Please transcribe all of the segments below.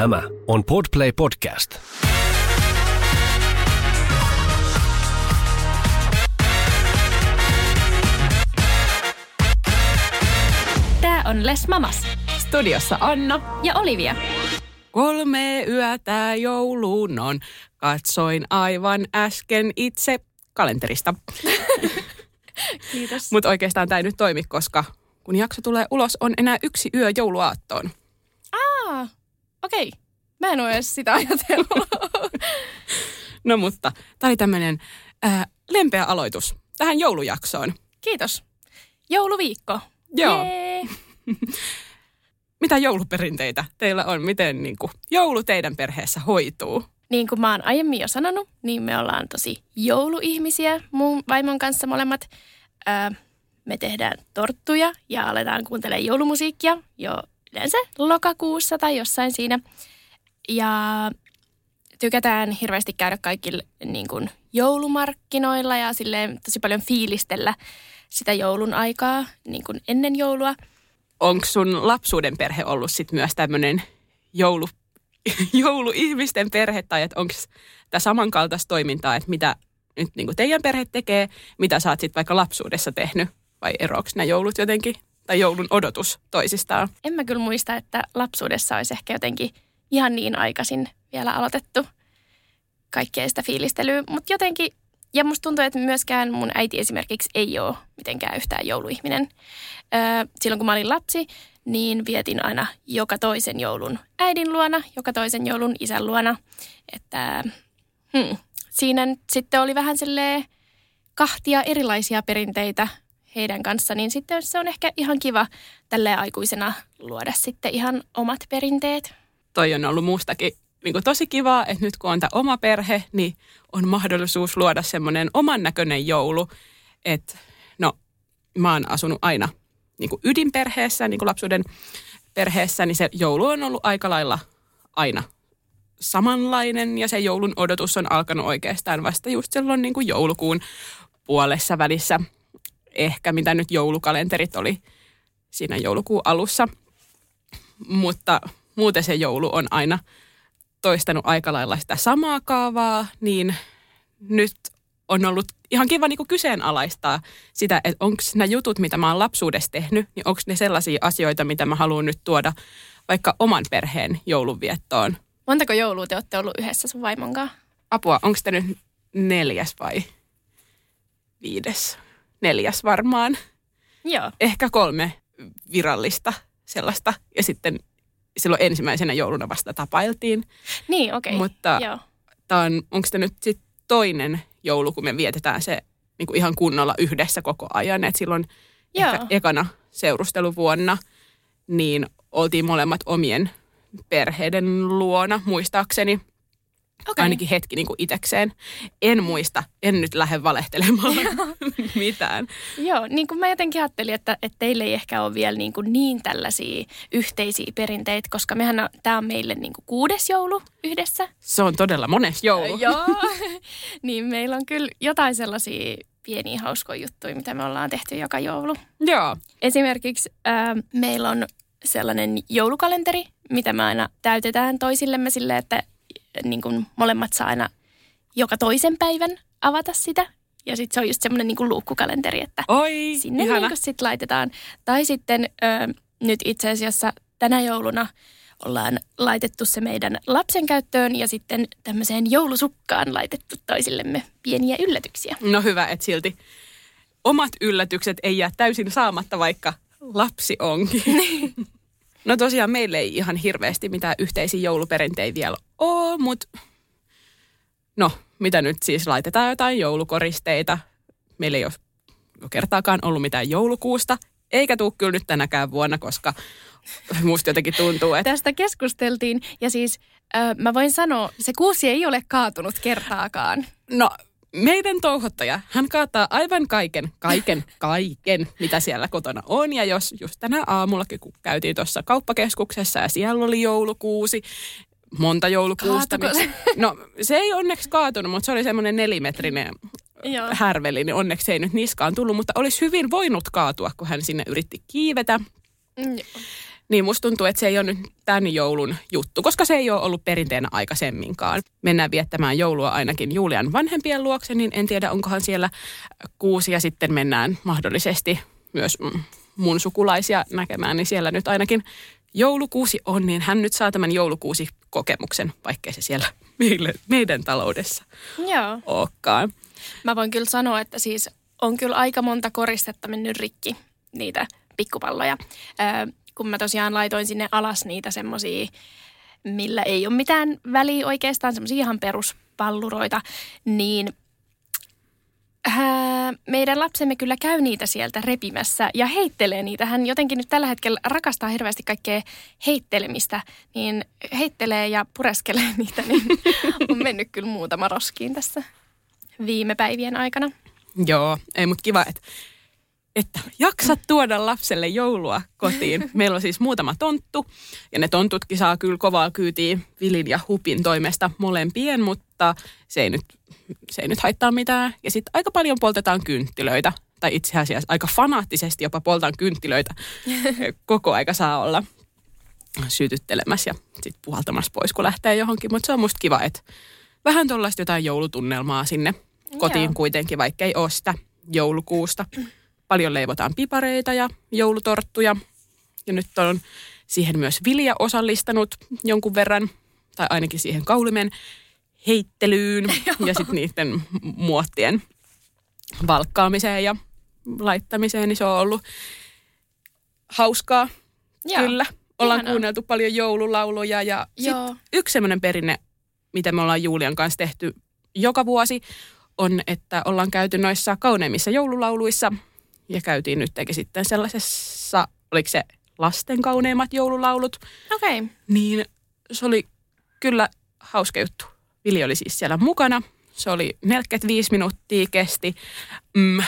Tämä on Podplay Podcast. Tää on Les Mamas Studiossa Anna. ja Olivia. Kolme yötä jouluun on. Katsoin aivan äsken itse kalenterista. Kiitos. Mutta oikeastaan tämä ei nyt toimi, koska kun jakso tulee ulos, on enää yksi yö jouluaattoon. Okei. Mä en ole edes sitä ajatellut. No mutta tämä oli tämmöinen ää, lempeä aloitus tähän joulujaksoon. Kiitos. Jouluviikko. Joo. Jee. Mitä jouluperinteitä teillä on? Miten niin kuin, joulu teidän perheessä hoituu? Niin kuin mä oon aiemmin jo sanonut, niin me ollaan tosi jouluihmisiä mun vaimon kanssa molemmat. Ää, me tehdään torttuja ja aletaan kuuntelemaan joulumusiikkia jo yleensä lokakuussa tai jossain siinä. Ja tykätään hirveästi käydä kaikilla niin kuin joulumarkkinoilla ja silleen tosi paljon fiilistellä sitä joulun aikaa niin kuin ennen joulua. Onko sun lapsuuden perhe ollut sit myös tämmöinen joulu, jouluihmisten perhe, tai että onko tämä samankaltaista toimintaa, että mitä nyt niin teidän perhe tekee, mitä sä oot sitten vaikka lapsuudessa tehnyt, vai eroaks nämä joulut jotenkin, tai joulun odotus toisistaan? En mä kyllä muista, että lapsuudessa olisi ehkä jotenkin ihan niin aikaisin vielä aloitettu kaikkea sitä fiilistelyä, mutta jotenkin, ja musta tuntuu, että myöskään mun äiti esimerkiksi ei ole mitenkään yhtään jouluihminen. Öö, silloin kun mä olin lapsi, niin vietin aina joka toisen joulun äidin luona, joka toisen joulun isän luona, että hmm, siinä sitten oli vähän silleen kahtia erilaisia perinteitä heidän kanssa, niin sitten se on ehkä ihan kiva tälleen aikuisena luoda sitten ihan omat perinteet. Toi on ollut muustakin niin kuin tosi kivaa, että nyt kun on tämä oma perhe, niin on mahdollisuus luoda semmoinen oman näköinen joulu. Että no, mä oon asunut aina niin kuin ydinperheessä, niin kuin lapsuuden perheessä, niin se joulu on ollut aika lailla aina samanlainen ja se joulun odotus on alkanut oikeastaan vasta just silloin niin kuin joulukuun puolessa välissä. Ehkä mitä nyt joulukalenterit oli siinä joulukuun alussa. Mutta muuten se joulu on aina toistanut aika lailla sitä samaa kaavaa, niin nyt on ollut ihan kiva niin kuin kyseenalaistaa sitä, että onko nämä jutut, mitä mä oon lapsuudessa tehnyt, niin onko ne sellaisia asioita, mitä mä haluan nyt tuoda vaikka oman perheen joulunviettoon. Montako joulua te olette ollut yhdessä sun vaimon kanssa? Apua, onko tämä nyt neljäs vai viides? Neljäs varmaan. Joo. Ehkä kolme virallista sellaista. Ja sitten silloin ensimmäisenä jouluna vasta tapailtiin. Niin, okei. Mutta Joo. Tää on, onko tämä nyt sit toinen joulu, kun me vietetään se niin kuin ihan kunnolla yhdessä koko ajan. Et silloin Joo. ehkä ekana seurusteluvuonna, niin oltiin molemmat omien perheiden luona, muistaakseni. Okei. Ainakin hetki niin kuin itekseen. En muista, en nyt lähde valehtelemaan mitään. Joo, niin kuin mä jotenkin ajattelin, että, että teille ei ehkä ole vielä niin, kuin niin tällaisia yhteisiä perinteitä, koska mehän on, tämä on meille niin kuin kuudes joulu yhdessä. Se on todella mones joulu. Joo. niin meillä on kyllä jotain sellaisia pieniä hauskoja juttuja, mitä me ollaan tehty joka joulu. Joo. Esimerkiksi äh, meillä on sellainen joulukalenteri, mitä me aina täytetään toisillemme sille, että niin kuin molemmat saa aina joka toisen päivän avata sitä. Ja sitten se on just semmoinen niin kuin luukkukalenteri, että Oi, sinne ihana. niin kuin sit laitetaan. Tai sitten ö, nyt itse asiassa tänä jouluna ollaan laitettu se meidän lapsen käyttöön ja sitten tämmöiseen joulusukkaan laitettu toisillemme pieniä yllätyksiä. No hyvä, että silti omat yllätykset ei jää täysin saamatta, vaikka lapsi onkin. no tosiaan meille ei ihan hirveästi mitään yhteisiä jouluperinteitä vielä ole, mutta no mitä nyt siis laitetaan jotain joulukoristeita. Meillä ei ole kertaakaan ollut mitään joulukuusta, eikä tule kyllä nyt tänäkään vuonna, koska musta jotenkin tuntuu, että Tästä keskusteltiin ja siis ö, mä voin sanoa, se kuusi ei ole kaatunut kertaakaan. No, meidän touhottaja, hän kaataa aivan kaiken, kaiken, kaiken, mitä siellä kotona on. Ja jos just tänä aamullakin, kun käytiin tuossa kauppakeskuksessa ja siellä oli joulukuusi, monta joulukuusta. Kaatuko se? Niin, no, se ei onneksi kaatunut, mutta se oli semmoinen nelimetrinen Joo. härveli, niin onneksi ei nyt niskaan tullut, mutta olisi hyvin voinut kaatua, kun hän sinne yritti kiivetä. Mm, Niin musta tuntuu, että se ei ole nyt tämän joulun juttu, koska se ei ole ollut perinteenä aikaisemminkaan. Mennään viettämään joulua ainakin Julian vanhempien luokse, niin en tiedä onkohan siellä kuusi ja sitten mennään mahdollisesti myös mun sukulaisia näkemään, niin siellä nyt ainakin joulukuusi on, niin hän nyt saa tämän joulukuusi-kokemuksen, vaikkei se siellä meille, meidän taloudessa Joo. olekaan. Mä voin kyllä sanoa, että siis on kyllä aika monta koristetta mennyt rikki, niitä pikkupalloja. Öö, kun mä tosiaan laitoin sinne alas niitä semmosia, millä ei ole mitään väliä oikeastaan, semmosia ihan peruspalluroita, niin ää, meidän lapsemme kyllä käy niitä sieltä repimässä ja heittelee niitä. Hän jotenkin nyt tällä hetkellä rakastaa hirveästi kaikkea heittelemistä, niin heittelee ja pureskelee niitä, niin on mennyt kyllä muutama roskiin tässä viime päivien aikana. Joo, ei mut kiva, että että jaksat tuoda lapselle joulua kotiin. Meillä on siis muutama tonttu ja ne tontutkin saa kyllä kovaa kyytiä Vilin ja Hupin toimesta molempien, mutta se ei nyt, se ei nyt haittaa mitään. Ja sitten aika paljon poltetaan kynttilöitä tai itse asiassa aika fanaattisesti jopa poltan kynttilöitä. Koko aika saa olla sytyttelemässä ja sitten puhaltamassa pois, kun lähtee johonkin. Mutta se on musta kiva, että vähän tuollaista jotain joulutunnelmaa sinne kotiin Joo. kuitenkin, vaikka ei ole sitä joulukuusta. Paljon leivotaan pipareita ja joulutorttuja. Ja nyt on siihen myös Vilja osallistanut jonkun verran, tai ainakin siihen kaulimen heittelyyn ja sitten niiden muottien valkkaamiseen ja laittamiseen, niin se on ollut hauskaa. Joo. Kyllä. Ollaan Ihanaa. kuunneltu paljon joululauluja ja sit yksi semmoinen perinne, mitä me ollaan Julian kanssa tehty joka vuosi, on, että ollaan käyty noissa kauneimmissa joululauluissa ja käytiin nyt sitten sellaisessa, oliko se lasten kauneimmat joululaulut, Okei. Okay. niin se oli kyllä hauska juttu. Vili oli siis siellä mukana. Se oli 45 minuuttia kesti. Mm,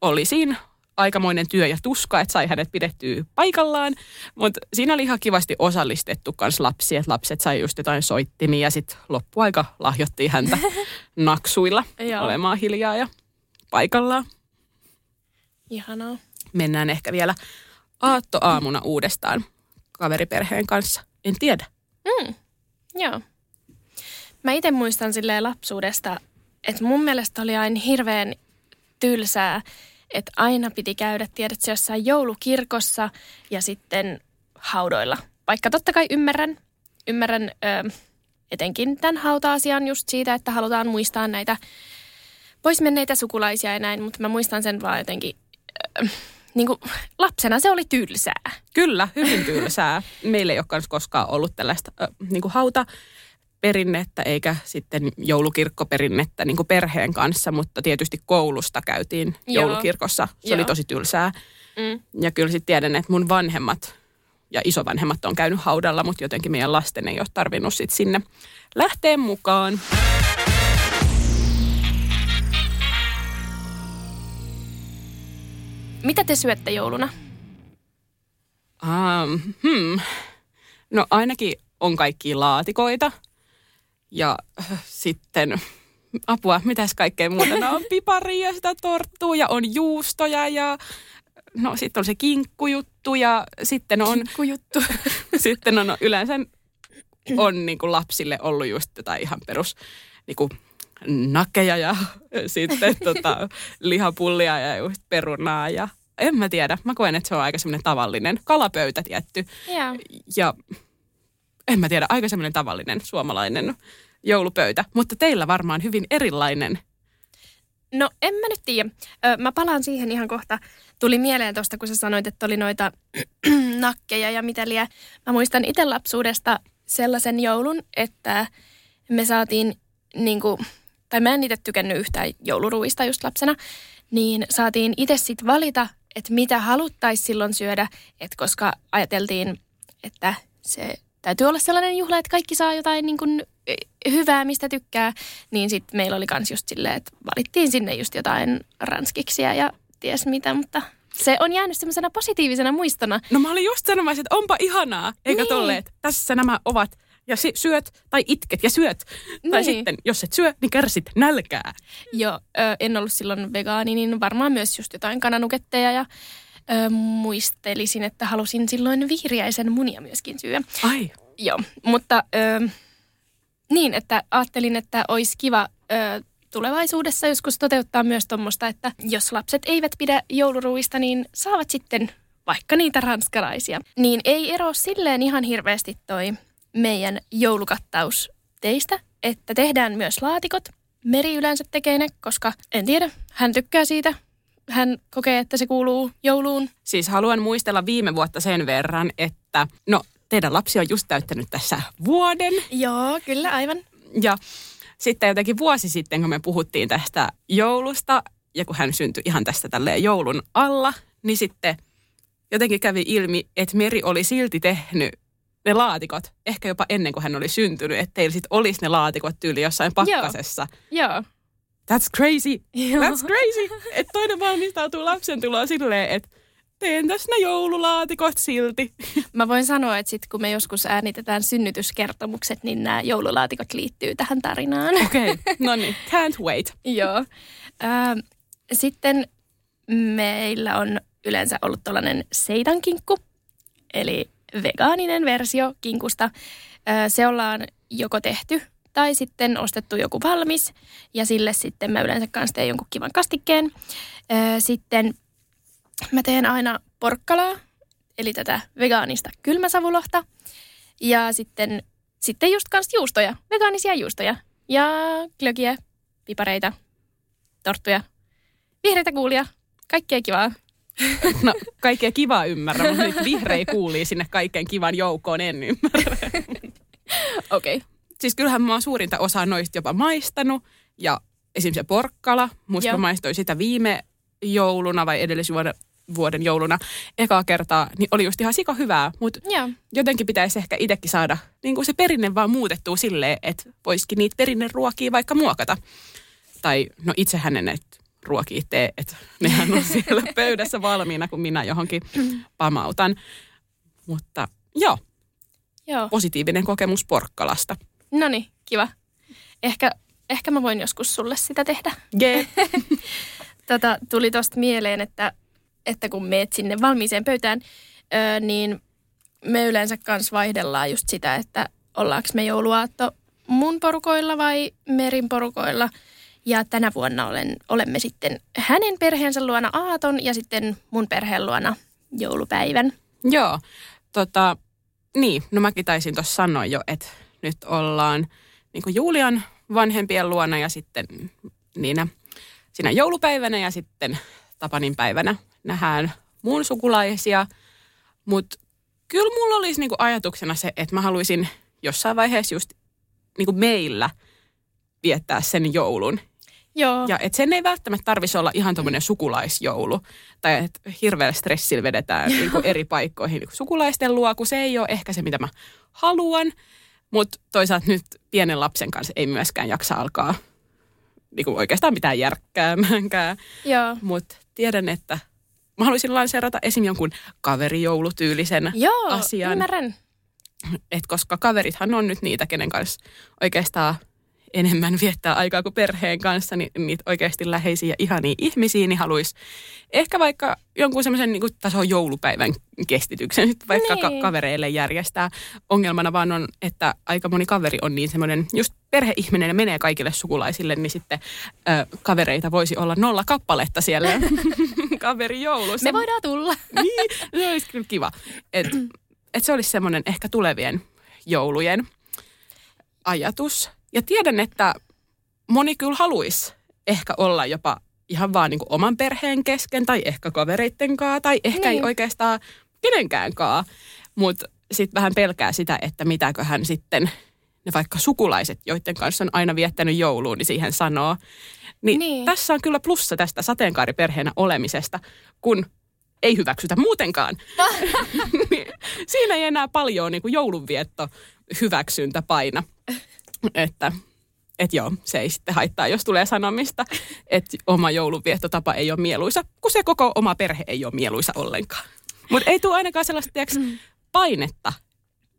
oli siinä aikamoinen työ ja tuska, että sai hänet pidettyä paikallaan. Mutta siinä oli ihan kivasti osallistettu kans lapsia, että lapset sai just jotain soittimia ja sitten loppuaika lahjottiin häntä naksuilla olemaan hiljaa ja paikallaan. Ihanaa. Mennään ehkä vielä aattoaamuna uudestaan kaveriperheen kanssa. En tiedä. Mm. Joo. Mä itse muistan silleen lapsuudesta, että mun mielestä oli aina hirveän tylsää, että aina piti käydä, tiedätkö, jossain joulukirkossa ja sitten haudoilla. Vaikka totta kai ymmärrän, ymmärrän ö, etenkin tämän hauta-asian just siitä, että halutaan muistaa näitä poismenneitä sukulaisia ja näin, mutta mä muistan sen vaan jotenkin, niin kuin lapsena se oli tylsää. Kyllä, hyvin tylsää. Meillä ei ole koskaan ollut tällaista äh, niin kuin hautaperinnettä eikä sitten joulukirkkoperinnettä niin kuin perheen kanssa, mutta tietysti koulusta käytiin Joo. joulukirkossa. Se Joo. oli tosi tylsää. Mm. Ja kyllä sitten tiedän, että mun vanhemmat ja isovanhemmat on käynyt haudalla, mutta jotenkin meidän lasten ei ole tarvinnut sit sinne lähteä mukaan. Mitä te syötte jouluna? Um, hmm. No ainakin on kaikki laatikoita ja äh, sitten apua, mitäs kaikkea muuta. No on piparia ja sitä torttua ja on juustoja ja no sitten on se kinkkujuttu ja sitten on, Kujuttu. sitten on yleensä on niin kuin lapsille ollut just jotain ihan perus niin kuin nakeja ja sitten tota, lihapullia ja just perunaa ja en mä tiedä. Mä koen, että se on aika semmoinen tavallinen kalapöytä tietty. Joo. Ja en mä tiedä, aika semmoinen tavallinen suomalainen joulupöytä. Mutta teillä varmaan hyvin erilainen. No en mä nyt tiedä. Mä palaan siihen ihan kohta. Tuli mieleen tuosta, kun sä sanoit, että oli noita nakkeja ja mitä liian. Mä muistan itse lapsuudesta sellaisen joulun, että me saatiin niinku, tai mä en itse tykännyt yhtään jouluruista just lapsena, niin saatiin itse sitten valita, että mitä haluttaisiin silloin syödä, että koska ajateltiin, että se täytyy olla sellainen juhla, että kaikki saa jotain niin kuin hyvää, mistä tykkää, niin sitten meillä oli kans just silleen, että valittiin sinne just jotain ranskiksia ja ties mitä, mutta se on jäänyt semmoisena positiivisena muistona. No mä olin just sanomassa, että onpa ihanaa, eikä Niin. tolleen, että tässä nämä ovat ja si- syöt tai itket ja syöt. Tai Niin. sitten, jos et syö, niin kärsit nälkää. Jo, ö, en ollut silloin vegaani, niin varmaan myös just jotain kananuketteja ja ö, muistelisin, että halusin silloin vihriäisen munia myöskin syödä. Ai. Joo, mutta ö, niin, että ajattelin, että olisi kiva ö, tulevaisuudessa joskus toteuttaa myös tuommoista, että jos lapset eivät pidä jouluruista, niin saavat sitten vaikka niitä ranskalaisia. Niin ei ero silleen ihan hirveästi toi meidän joulukattaus teistä, että tehdään myös laatikot. Meri yleensä tekee ne, koska en tiedä, hän tykkää siitä. Hän kokee, että se kuuluu jouluun. Siis haluan muistella viime vuotta sen verran, että no teidän lapsi on just täyttänyt tässä vuoden. Joo, kyllä, aivan. Ja sitten jotenkin vuosi sitten, kun me puhuttiin tästä joulusta, ja kun hän syntyi ihan tästä tälleen joulun alla, niin sitten jotenkin kävi ilmi, että Meri oli silti tehnyt ne laatikot, ehkä jopa ennen kuin hän oli syntynyt, että teillä sitten olisi ne laatikot tyyli jossain pakkasessa. Joo. That's crazy. Joo. That's crazy. Että toinen valmistautuu lapsen tuloa silleen, että teen tässä ne joululaatikot silti. Mä voin sanoa, että sit kun me joskus äänitetään synnytyskertomukset, niin nämä joululaatikot liittyy tähän tarinaan. Okei, okay. no niin, can't wait. Joo. Ähm, sitten meillä on yleensä ollut tällainen seitankinkku, eli vegaaninen versio kinkusta. Se ollaan joko tehty tai sitten ostettu joku valmis ja sille sitten mä yleensä kanssa teen jonkun kivan kastikkeen. Sitten mä teen aina porkkalaa, eli tätä vegaanista kylmäsavulohta. Ja sitten, sitten just kans juustoja, vegaanisia juustoja. Ja glögiä, pipareita, torttuja, vihreitä kuulia, kaikkea kivaa. No, kaikkea kivaa ymmärrän, mutta nyt vihreä kuulii sinne kaiken kivan joukkoon, en ymmärrä. Okei. Okay. Siis kyllähän mä oon suurinta osaa noista jopa maistanut. Ja esimerkiksi se porkkala, musta Joo. mä maistoin sitä viime jouluna vai edellisvuoden vuoden jouluna ekaa kertaa, niin oli just ihan sika hyvää. Mutta jotenkin pitäisi ehkä itsekin saada niin kuin se perinne vaan muutettua silleen, että voisikin niitä perinneruokia vaikka muokata. Tai no itsehän en näitä ruokia tee, että nehän on siellä pöydässä valmiina, kun minä johonkin pamautan. Mutta joo, Joo. positiivinen kokemus porkkalasta. No niin, kiva. Ehkä, ehkä mä voin joskus sulle sitä tehdä. Yeah. Tota, tuli tosta mieleen, että, että kun meet sinne valmiiseen pöytään, öö, niin me yleensä kans vaihdellaan just sitä, että ollaanko me jouluaatto mun porukoilla vai Merin porukoilla. Ja tänä vuonna olen, olemme sitten hänen perheensä luona aaton ja sitten mun perheen luona joulupäivän. Joo, tota, niin, no mäkin taisin tuossa sanoa jo, että nyt ollaan niin Julian vanhempien luona ja sitten niinä siinä joulupäivänä ja sitten Tapanin päivänä nähdään mun sukulaisia. Mutta kyllä mulla olisi niin kuin ajatuksena se, että mä haluaisin jossain vaiheessa just niin kuin meillä viettää sen joulun. Joo, Ja et sen ei välttämättä tarvitsisi olla ihan tuommoinen sukulaisjoulu. Tai että hirveällä stressillä vedetään niin kuin eri paikkoihin niin kuin sukulaisten luo, kun se ei ole ehkä se, mitä mä haluan. Mutta toisaalta nyt pienen lapsen kanssa ei myöskään jaksa alkaa niin kuin oikeastaan mitään järkkäämäänkään. Mutta tiedän, että mä haluaisin lanseerata esim. jonkun kaverijoulutyylisen Joo, asian. ymmärrän. Et koska kaverithan on nyt niitä, kenen kanssa oikeastaan enemmän viettää aikaa kuin perheen kanssa, niin niitä oikeasti läheisiä ja ihania ihmisiä, niin haluaisi ehkä vaikka jonkun semmoisen niin tason joulupäivän kestityksen sitten vaikka Niin. ka- kavereille järjestää. Ongelmana vaan on, että aika moni kaveri on niin semmoinen just perheihminen ja menee kaikille sukulaisille, niin sitten ö, kavereita voisi olla nolla kappaletta siellä kaverijoulussa. Me voidaan tulla. niin, se olisi kyllä kiva. Että et se olisi semmoinen ehkä tulevien joulujen ajatus. Ja tiedän, että moni kyllä haluaisi ehkä olla jopa ihan vaan niin kuin oman perheen kesken tai ehkä kavereitten kanssa tai ehkä niin. ei oikeastaan kenenkään kanssa. Mutta sitten vähän pelkää sitä, että mitäköhän sitten ne vaikka sukulaiset, joiden kanssa on aina viettänyt jouluun, niin siihen sanoo. Niin, Niin. tässä on kyllä plussa tästä sateenkaariperheenä olemisesta, kun ei hyväksytä muutenkaan. Niin Siinä ei enää paljon niin kuin joulunvietto hyväksyntä paina. Että et joo, se ei sitten haittaa, jos tulee sanomista, että oma joulunviettotapa ei ole mieluisa, kun se koko oma perhe ei ole mieluisa ollenkaan. Mutta ei tule ainakaan sellaista tiiäks, painetta,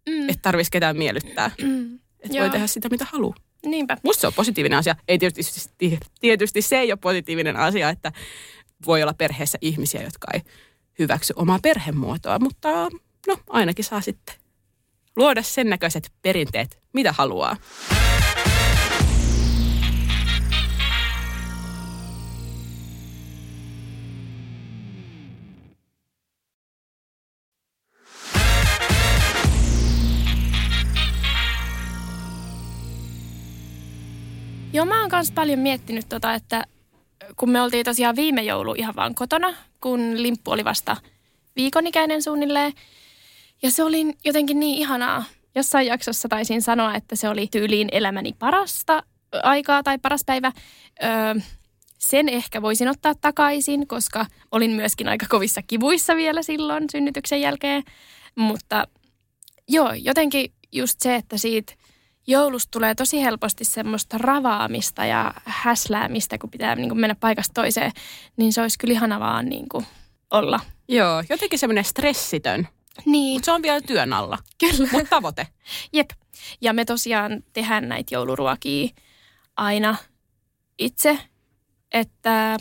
Mm. että tarvitsisi ketään miellyttää. Mm. Että voi tehdä sitä, mitä haluaa. Niinpä. Musta se on positiivinen asia. Ei tietysti, tietysti se ei ole positiivinen asia, että voi olla perheessä ihmisiä, jotka ei hyväksy omaa perhemuotoa, mutta no ainakin saa sitten luoda sen näköiset perinteet, mitä haluaa. Joo, mä oon myös paljon miettinyt tota, että kun me oltiin tosiaan viime joulu ihan vaan kotona, kun limppu oli vasta viikonikäinen suunnilleen. Ja se oli jotenkin niin ihanaa. Jossain jaksossa taisin sanoa, että se oli tyyliin elämäni parasta aikaa tai paras päivä. Öö, sen ehkä voisin ottaa takaisin, koska olin myöskin aika kovissa kivuissa vielä silloin synnytyksen jälkeen. Mutta joo, jotenkin just se, että siitä joulusta tulee tosi helposti semmoista ravaamista ja häsläämistä, kun pitää niin kuin mennä paikasta toiseen, niin se olisi kyllä ihana vaan niin kuin olla. Joo, jotenkin semmoinen stressitön. Niin. Mutta se on vielä työn alla. Kyllä. Mutta tavoite. Jep. Ja me tosiaan tehdään näitä jouluruokia aina itse, että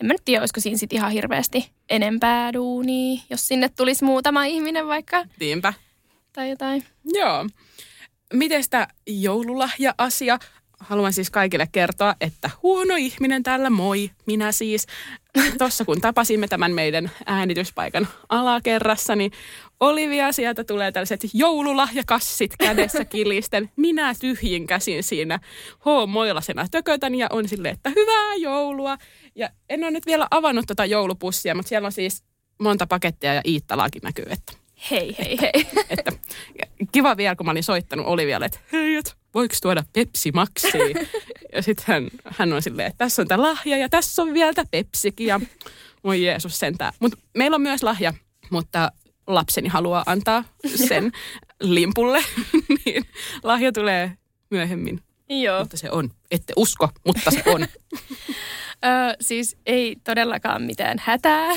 en mä nyt tiedä, olisiko siinä sitten ihan hirveästi enempää duunia, jos sinne tulisi muutama ihminen vaikka Niinpä. tai jotain. Joo. Miten tämä joululahja-asia? Haluan siis kaikille kertoa, että huono ihminen täällä, moi, minä siis. Tuossa kun tapasimme tämän meidän äänityspaikan alakerrassa, niin Olivia sieltä tulee tällaiset joululahjakassit kädessä kilisten. Minä tyhjin käsin siinä hoomoilasena tökötän ja on silleen, että hyvää joulua. Ja en ole nyt vielä avannut tota joulupussia, mutta siellä on siis monta pakettia ja Iittalaakin näkyy, että Hei, hei, hei. että kiva vielä, kun mä olin soittanut Olivialle, että hei, et, voiko tuoda Pepsi Maxia? ja sitten hän, hän on silleen, että tässä on tämä lahja ja tässä on vielä tämä Pepsikin ja voi Jeesus sentään. Mutta meillä on myös lahja, mutta lapseni haluaa antaa sen limpulle, niin lahja tulee myöhemmin. Joo. Mutta se on. Ette usko, mutta se on. Ö, siis ei todellakaan mitään hätää. Ö,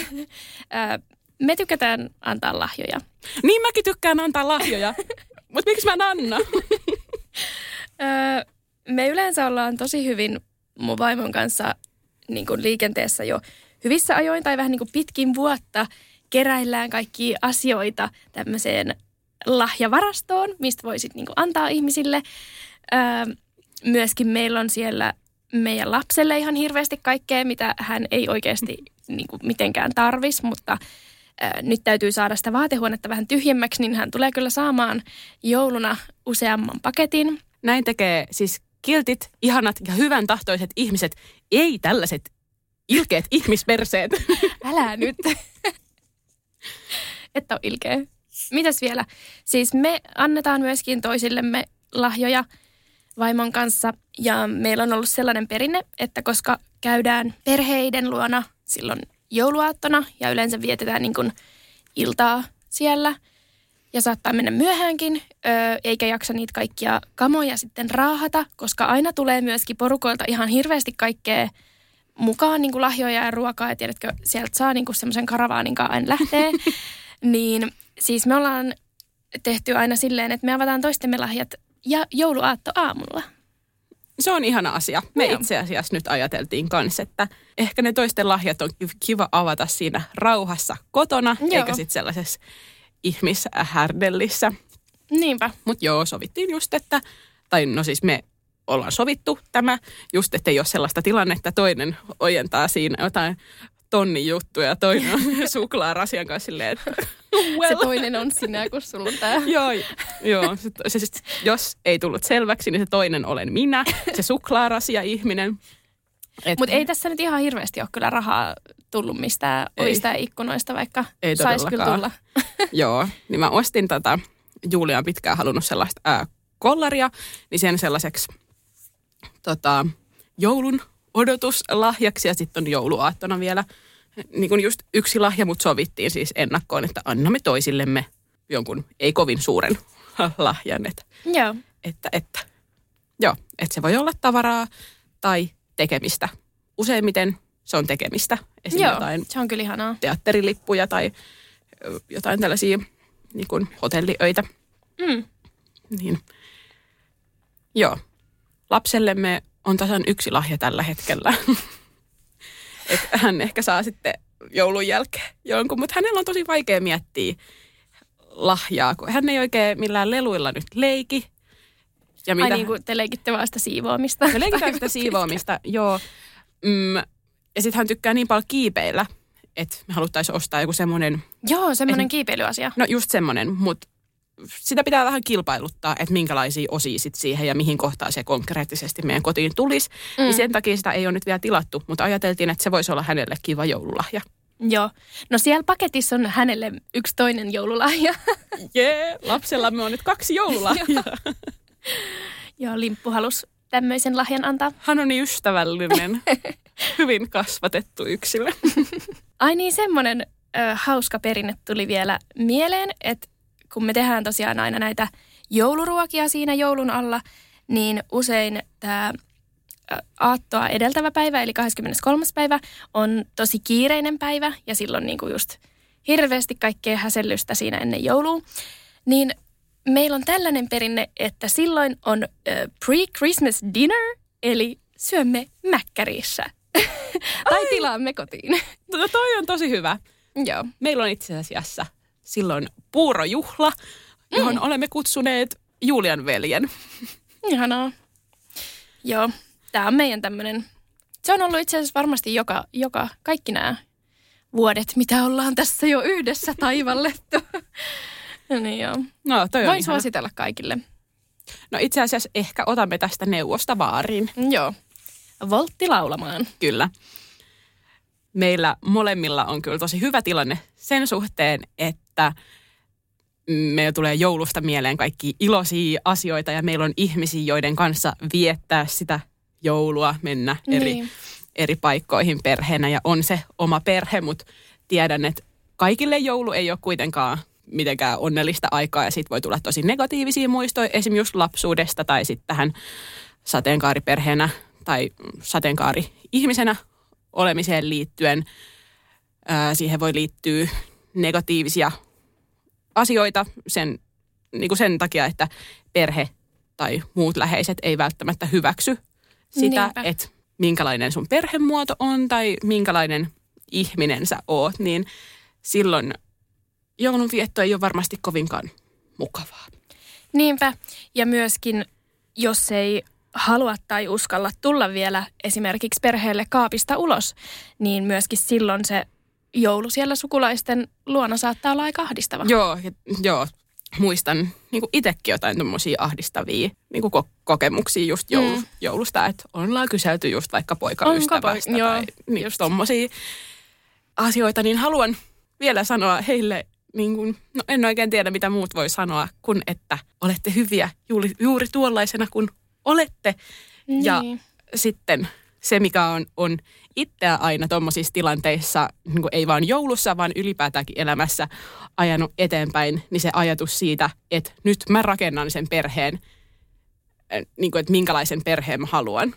me tykätään antaa lahjoja. niin mäkin tykkään antaa lahjoja. Mutta miksi mä en anna? Me yleensä ollaan tosi hyvin mun vaimon kanssa niin kuin liikenteessä jo hyvissä ajoin tai vähän niin kuin pitkin vuotta keräillään kaikki asioita tämmöiseen lahjavarastoon, mistä voisit niin kuin antaa ihmisille. Öö, myöskin meillä on siellä meidän lapselle ihan hirveästi kaikkea, mitä hän ei oikeasti niin kuin mitenkään tarvis, mutta nyt täytyy saada sitä vaatehuonetta vähän tyhjemmäksi, niin hän tulee kyllä saamaan jouluna useamman paketin. Näin tekee siis kiltit, ihanat ja hyvän tahtoiset ihmiset, ei tällaiset ilkeät ihmisperseet. Älä nyt. Että on ilkeä. Mitäs vielä? Siis me annetaan myöskin toisillemme lahjoja vaimon kanssa ja meillä on ollut sellainen perinne, että koska käydään perheiden luona silloin jouluaattona ja yleensä vietetään niin kuin iltaa siellä ja saattaa mennä myöhäänkin, ö, eikä jaksa niitä kaikkia kamoja sitten raahata, koska aina tulee myöskin porukoilta ihan hirveästi kaikkea mukaan niin kuin lahjoja ja ruokaa, ja tiedätkö, sieltä saa niin kuin semmoisen karavaanin kanssa aina lähtee. niin siis me ollaan tehty aina silleen, että me avataan toistemme lahjat ja jouluaatto aamulla. Se on ihana asia. Me Joo. itse asiassa nyt ajateltiin kanssa, että ehkä ne toisten lahjat on kiva avata siinä rauhassa kotona, Joo. eikä sitten sellaisessa ihmishärdellissä. Niinpä. Mutta joo, sovittiin just, että, tai no siis me ollaan sovittu tämä, just että ei ole sellaista tilannetta, toinen ojentaa siinä jotain tonnin juttuja ja toinen suklaarasian kanssa silleen, että well. Se toinen on sinä, kun sulla on tää. Joo, joo. Se, se, se, jos ei tullut selväksi, niin se toinen olen minä, se suklaarasia ihminen. Mutta ei tässä nyt ihan hirveästi ole kyllä rahaa tullut mistään Ei. ovista ja ikkunoista, vaikka Ei sais kyllä tulla. Joo, niin mä ostin tätä, Julia on pitkään halunnut sellaista ää, kollaria, niin sen sellaiseksi tota, joulun odotuslahjaksi ja sitten on jouluaattona vielä niin kuin just yksi lahja, mutta sovittiin siis ennakkoon, että annamme toisillemme jonkun ei kovin suuren lahjan, että, Joo. että, että joo, että se voi olla tavaraa tai tekemistä. Useimmiten se on tekemistä, esimerkiksi Joo, jotain se on kyllä ihanaa. teatterilippuja tai jotain tällaisia niin kuin hotelliöitä. Mm. Niin. Joo. Lapsellemme on tasan yksi lahja tällä hetkellä. Et hän ehkä saa sitten joulun jälkeen jonkun, mutta hänellä on tosi vaikea miettiä lahjaa, kun hän ei oikein millään leluilla nyt leiki. Ja mitä Ai niin kuin te leikitte vaan sitä siivoamista. Me leikitään sitä siivoamista, joo. Mm, ja sitten hän tykkää niin paljon kiipeillä, että me haluttaisiin ostaa joku semmoinen... Joo, semmoinen kiipeilyasia. No just semmoinen, mutta sitä pitää vähän kilpailuttaa, että minkälaisia osia sit siihen ja mihin kohtaan se konkreettisesti meidän kotiin tulisi. Mm. Niin sen takia sitä ei ole nyt vielä tilattu, mutta ajateltiin, että se voisi olla hänelle kiva joululahja. Joo. No siellä paketissa on hänelle yksi toinen joululahja. Jee, yeah, lapsella me on nyt kaksi joululahjaa. Joo, Limppu halusi tämmöisen lahjan antaa. Hän on niin ystävällinen, hyvin kasvatettu yksilö. Ai niin, semmoinen ö, hauska perinne tuli vielä mieleen, että kun me tehdään tosiaan aina näitä jouluruokia siinä joulun alla, niin usein tämä aattoa edeltävä päivä, eli 23. päivä, on tosi kiireinen päivä ja silloin niin kuin just hirveästi kaikkea häsellystä siinä ennen joulua. Niin meillä on tällainen perinne, että silloin on uh, pre-Christmas dinner, eli syömme mäkkäriissä. tai tilaamme kotiin. No toi on tosi hyvä. Joo. Meillä on itse asiassa silloin puurojuhla, johon mm. olemme kutsuneet Julian veljen. Ihanaa. Joo, tämä on meidän tämmöinen, se on ollut itse asiassa varmasti joka, joka kaikki nämä vuodet, mitä ollaan tässä jo yhdessä taivallettu. no niin joo. No, toi on Voin ihana. suositella kaikille. No itse asiassa ehkä otamme tästä neuvosta vaariin. Joo. Voltti laulamaan. Kyllä. Meillä molemmilla on kyllä tosi hyvä tilanne sen suhteen, että meillä tulee joulusta mieleen kaikki iloisia asioita ja meillä on ihmisiä, joiden kanssa viettää sitä joulua, mennä eri, niin. eri paikkoihin perheenä ja on se oma perhe, mutta tiedän, että kaikille joulu ei ole kuitenkaan mitenkään onnellista aikaa ja siitä voi tulla tosi negatiivisia muistoja esimerkiksi just lapsuudesta tai sitten tähän sateenkaariperheenä tai sateenkaari-ihmisenä olemiseen liittyen. Ää, siihen voi liittyä negatiivisia asioita sen, niin kuin sen takia, että perhe tai muut läheiset ei välttämättä hyväksy sitä, Niinpä. että minkälainen sun perhemuoto on tai minkälainen ihminen sä oot, niin silloin joulun vietto ei ole varmasti kovinkaan mukavaa. Niinpä. Ja myöskin, jos ei halua tai uskalla tulla vielä esimerkiksi perheelle kaapista ulos, niin myöskin silloin se joulu siellä sukulaisten luona saattaa olla aika ahdistava. Joo, joo. Muistan niin itsekin jotain tuommoisia ahdistavia niin kuin kokemuksia just joulu, mm. joulusta, että ollaan kyselty just vaikka poikaystävästä Onko, tai niin, just tommosia asioita, niin haluan vielä sanoa heille, niin kuin, no en oikein tiedä mitä muut voi sanoa, kun että olette hyviä juuri, juuri tuollaisena kuin olette. Niin. Ja sitten se, mikä on, on itseä aina tuommoisissa tilanteissa, niin kuin ei vaan joulussa, vaan ylipäätäänkin elämässä ajanut eteenpäin, niin se ajatus siitä, että nyt mä rakennan sen perheen, niin kuin, että minkälaisen perheen mä haluan.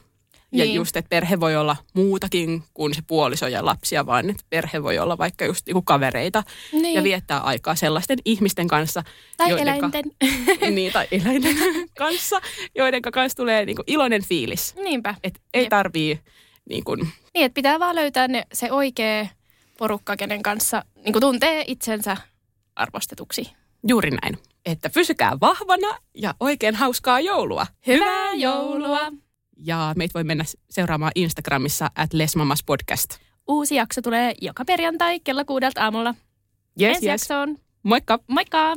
Ja niin. just, että perhe voi olla muutakin kuin se puoliso ja lapsia, vaan että perhe voi olla vaikka just niinku kavereita niin. ja viettää aikaa sellaisten ihmisten kanssa. Tai joidenka, eläinten. niin, tai eläinten kanssa, joiden kanssa tulee niinku iloinen fiilis. Niinpä. Et ei tarvii niin kuin... Niin, että pitää vaan löytää ne, se oikea porukka, kenen kanssa niin kuin tuntee itsensä arvostetuksi. Juuri näin. Että pysykää vahvana ja oikein hauskaa joulua. Hyvää joulua! Ja meitä voi mennä seuraamaan Instagramissa at Lesmamas Podcast. Uusi jakso tulee joka perjantai kello kuudelta aamulla. Yes, Ensi yes. jaksoon. Moikka! Moikka!